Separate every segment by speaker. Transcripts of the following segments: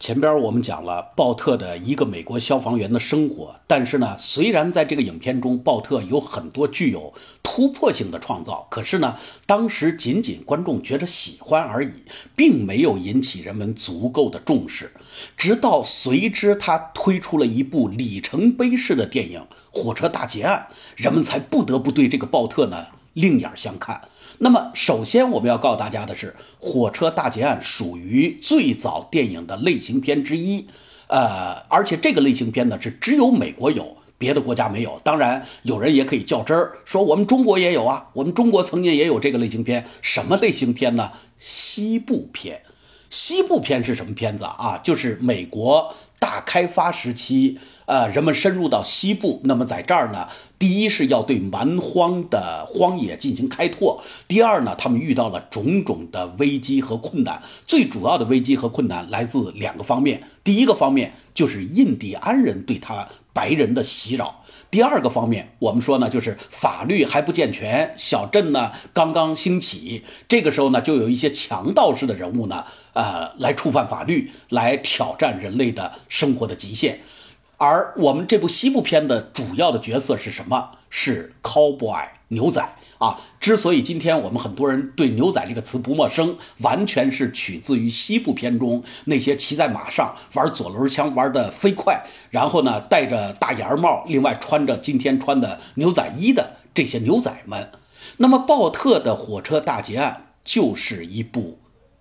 Speaker 1: 前边我们讲了鲍特的一个美国消防员的生活，但是呢，虽然在这个影片中鲍特有很多具有突破性的创造，可是呢，当时仅仅观众觉得喜欢而已，并没有引起人们足够的重视。直到随之他推出了一部里程碑式的电影《火车大劫案》，人们才不得不对这个鲍特呢另眼相看。那么，首先我们要告诉大家的是，《火车大劫案》属于最早电影的类型片之一，呃，而且这个类型片呢是只有美国有，别的国家没有。当然，有人也可以较真儿，说我们中国也有啊，我们中国曾经也有这个类型片。什么类型片呢？西部片。西部片是什么片子啊？就是美国大开发时期，呃，人们深入到西部。那么在这儿呢，第一是要对蛮荒的荒野进行开拓；第二呢，他们遇到了种种的危机和困难。最主要的危机和困难来自两个方面：第一个方面就是印第安人对他白人的袭扰。第二个方面，我们说呢，就是法律还不健全，小镇呢刚刚兴起，这个时候呢，就有一些强盗式的人物呢，呃，来触犯法律，来挑战人类的生活的极限。而我们这部西部片的主要的角色是什么？是 cowboy 牛仔啊。之所以今天我们很多人对牛仔这个词不陌生，完全是取自于西部片中那些骑在马上玩左轮枪玩的飞快，然后呢戴着大檐帽，另外穿着今天穿的牛仔衣的这些牛仔们。那么鲍特的火车大劫案就是一部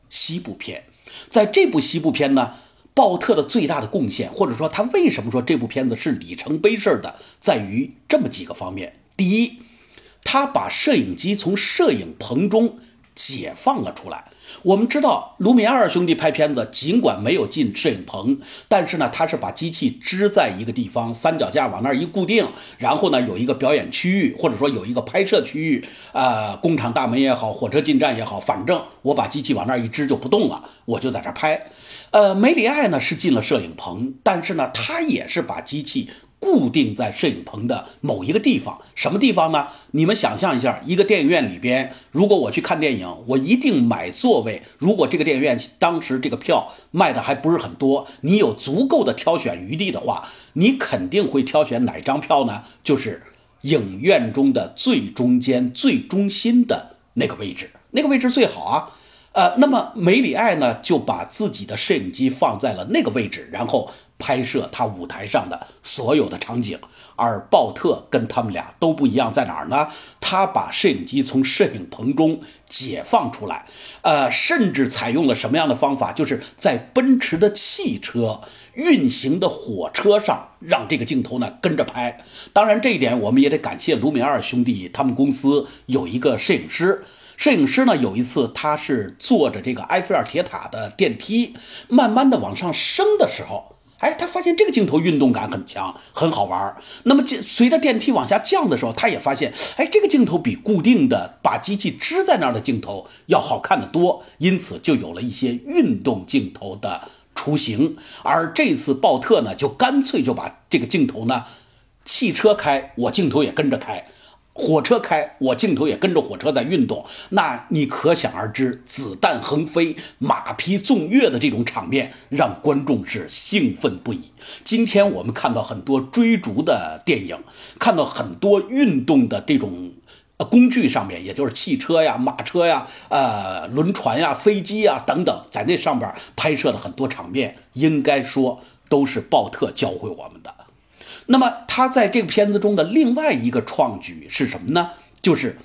Speaker 1: 西部片，在这部西部片呢。鲍特的最大的贡献，或者说他为什么说这部片子是里程碑式的，在于这么几个方面。第一，他把摄影机从摄影棚中解放了出来。我们知道，卢米埃尔兄弟拍片子，尽管没有进摄影棚，但是呢，他是把机器支在一个地方，三脚架往那儿一固定，然后呢，有一个表演区域，或者说有一个拍摄区域，啊，工厂大门也好，火车进站也好，反正我把机器往那儿一支就不动了，我就在这儿拍。呃，梅里爱呢是进了摄影棚，但是呢，他也是把机器固定在摄影棚的某一个地方。什么地方呢？你们想象一下，一个电影院里边，如果我去看电影，我一定买座位。如果这个电影院当时这个票卖的还不是很多，你有足够的挑选余地的话，你肯定会挑选哪张票呢？就是影院中的最中间、最中心的那个位置，那个位置最好啊。呃，那么梅里爱呢，就把自己的摄影机放在了那个位置，然后拍摄他舞台上的所有的场景。而鲍特跟他们俩都不一样，在哪儿呢？他把摄影机从摄影棚中解放出来，呃，甚至采用了什么样的方法？就是在奔驰的汽车运行的火车上，让这个镜头呢跟着拍。当然，这一点我们也得感谢卢米埃尔兄弟，他们公司有一个摄影师。摄影师呢，有一次他是坐着这个埃菲尔铁塔的电梯，慢慢的往上升的时候，哎，他发现这个镜头运动感很强，很好玩。那么这，随着电梯往下降的时候，他也发现，哎，这个镜头比固定的把机器支在那儿的镜头要好看的多，因此就有了一些运动镜头的雏形。而这次鲍特呢，就干脆就把这个镜头呢，汽车开，我镜头也跟着开。火车开，我镜头也跟着火车在运动，那你可想而知，子弹横飞、马匹纵跃的这种场面，让观众是兴奋不已。今天我们看到很多追逐的电影，看到很多运动的这种工具上面，也就是汽车呀、马车呀、呃轮船呀、飞机呀等等，在那上边拍摄的很多场面，应该说都是鲍特教会我们的。那么他在这个片子中的另外一个创举是什么呢？就是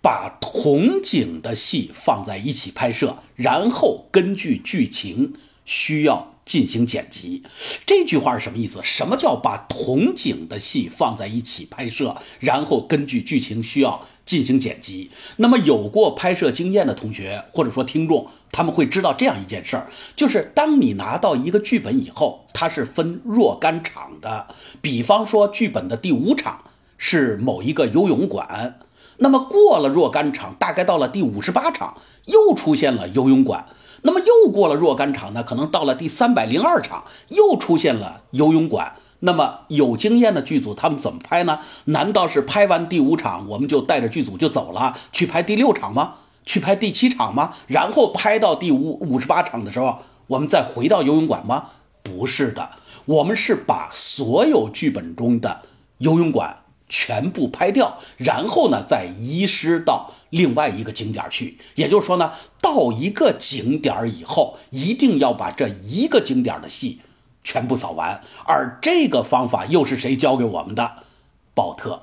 Speaker 1: 把同景的戏放在一起拍摄，然后根据剧情需要。进行剪辑，这句话是什么意思？什么叫把同景的戏放在一起拍摄，然后根据剧情需要进行剪辑？那么有过拍摄经验的同学或者说听众，他们会知道这样一件事儿，就是当你拿到一个剧本以后，它是分若干场的。比方说，剧本的第五场是某一个游泳馆，那么过了若干场，大概到了第五十八场，又出现了游泳馆。那么又过了若干场呢？可能到了第三百零二场，又出现了游泳馆。那么有经验的剧组他们怎么拍呢？难道是拍完第五场我们就带着剧组就走了，去拍第六场吗？去拍第七场吗？然后拍到第五五十八场的时候，我们再回到游泳馆吗？不是的，我们是把所有剧本中的游泳馆全部拍掉，然后呢再移师到另外一个景点去。也就是说呢，到一个景点以后，一定要把这一个景点的戏全部扫完。而这个方法又是谁教给我们的？鲍特。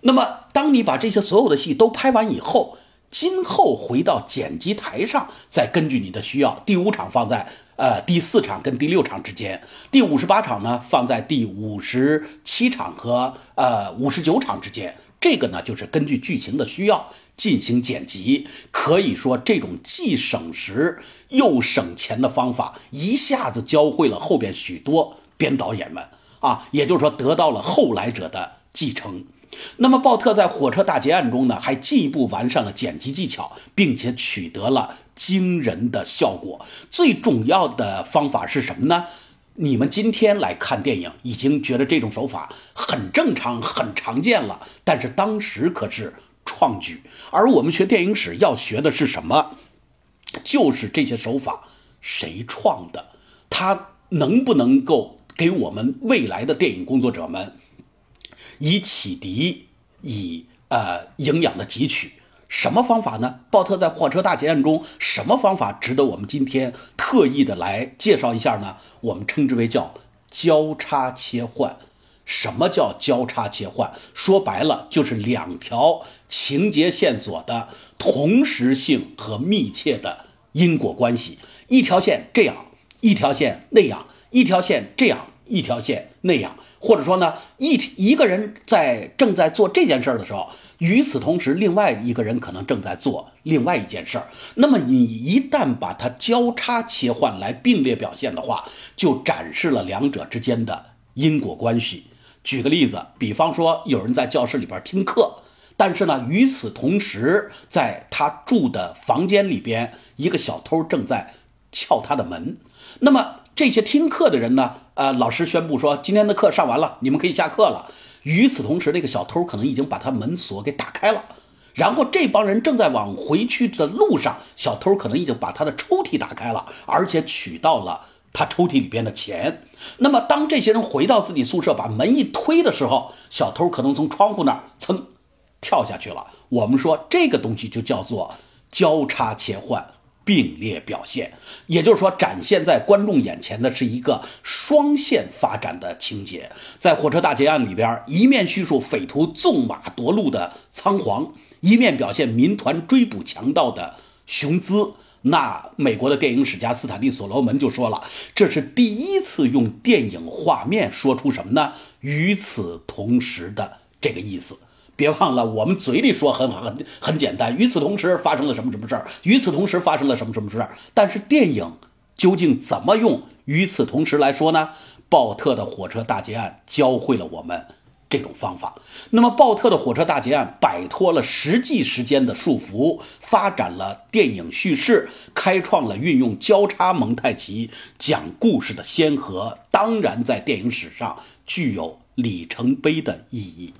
Speaker 1: 那么，当你把这些所有的戏都拍完以后，今后回到剪辑台上，再根据你的需要，第五场放在呃第四场跟第六场之间，第五十八场呢放在第五十七场和呃五十九场之间。这个呢就是根据剧情的需要进行剪辑。可以说，这种既省时又省钱的方法，一下子教会了后边许多编导演们啊，也就是说得到了后来者的继承。那么，鲍特在火车大劫案中呢，还进一步完善了剪辑技巧，并且取得了惊人的效果。最重要的方法是什么呢？你们今天来看电影，已经觉得这种手法很正常、很常见了，但是当时可是创举。而我们学电影史要学的是什么？就是这些手法谁创的？他能不能够给我们未来的电影工作者们？以启迪，以呃营养的汲取，什么方法呢？鲍特在货车大劫案中，什么方法值得我们今天特意的来介绍一下呢？我们称之为叫交叉切换。什么叫交叉切换？说白了就是两条情节线索的同时性和密切的因果关系，一条线这样，一条线那样，一条线这样。一条线那样，或者说呢，一一个人在正在做这件事的时候，与此同时，另外一个人可能正在做另外一件事。那么你一旦把它交叉切换来并列表现的话，就展示了两者之间的因果关系。举个例子，比方说有人在教室里边听课，但是呢，与此同时，在他住的房间里边，一个小偷正在撬他的门。那么这些听课的人呢？呃，老师宣布说今天的课上完了，你们可以下课了。与此同时，那个小偷可能已经把他门锁给打开了。然后这帮人正在往回去的路上，小偷可能已经把他的抽屉打开了，而且取到了他抽屉里边的钱。那么当这些人回到自己宿舍，把门一推的时候，小偷可能从窗户那儿噌跳下去了。我们说这个东西就叫做交叉切换。并列表现，也就是说，展现在观众眼前的是一个双线发展的情节。在火车大劫案里边，一面叙述匪徒纵马夺路的仓皇，一面表现民团追捕强盗的雄姿。那美国的电影史家斯坦利·所罗门就说了，这是第一次用电影画面说出什么呢？与此同时的这个意思。别忘了，我们嘴里说很好很很简单。与此同时发生了什么什么事儿？与此同时发生了什么什么事儿？但是电影究竟怎么用“与此同时”来说呢？鲍特的火车大劫案教会了我们这种方法。那么，鲍特的火车大劫案摆脱了实际时间的束缚，发展了电影叙事，开创了运用交叉蒙太奇讲故事的先河，当然在电影史上具有里程碑的意义。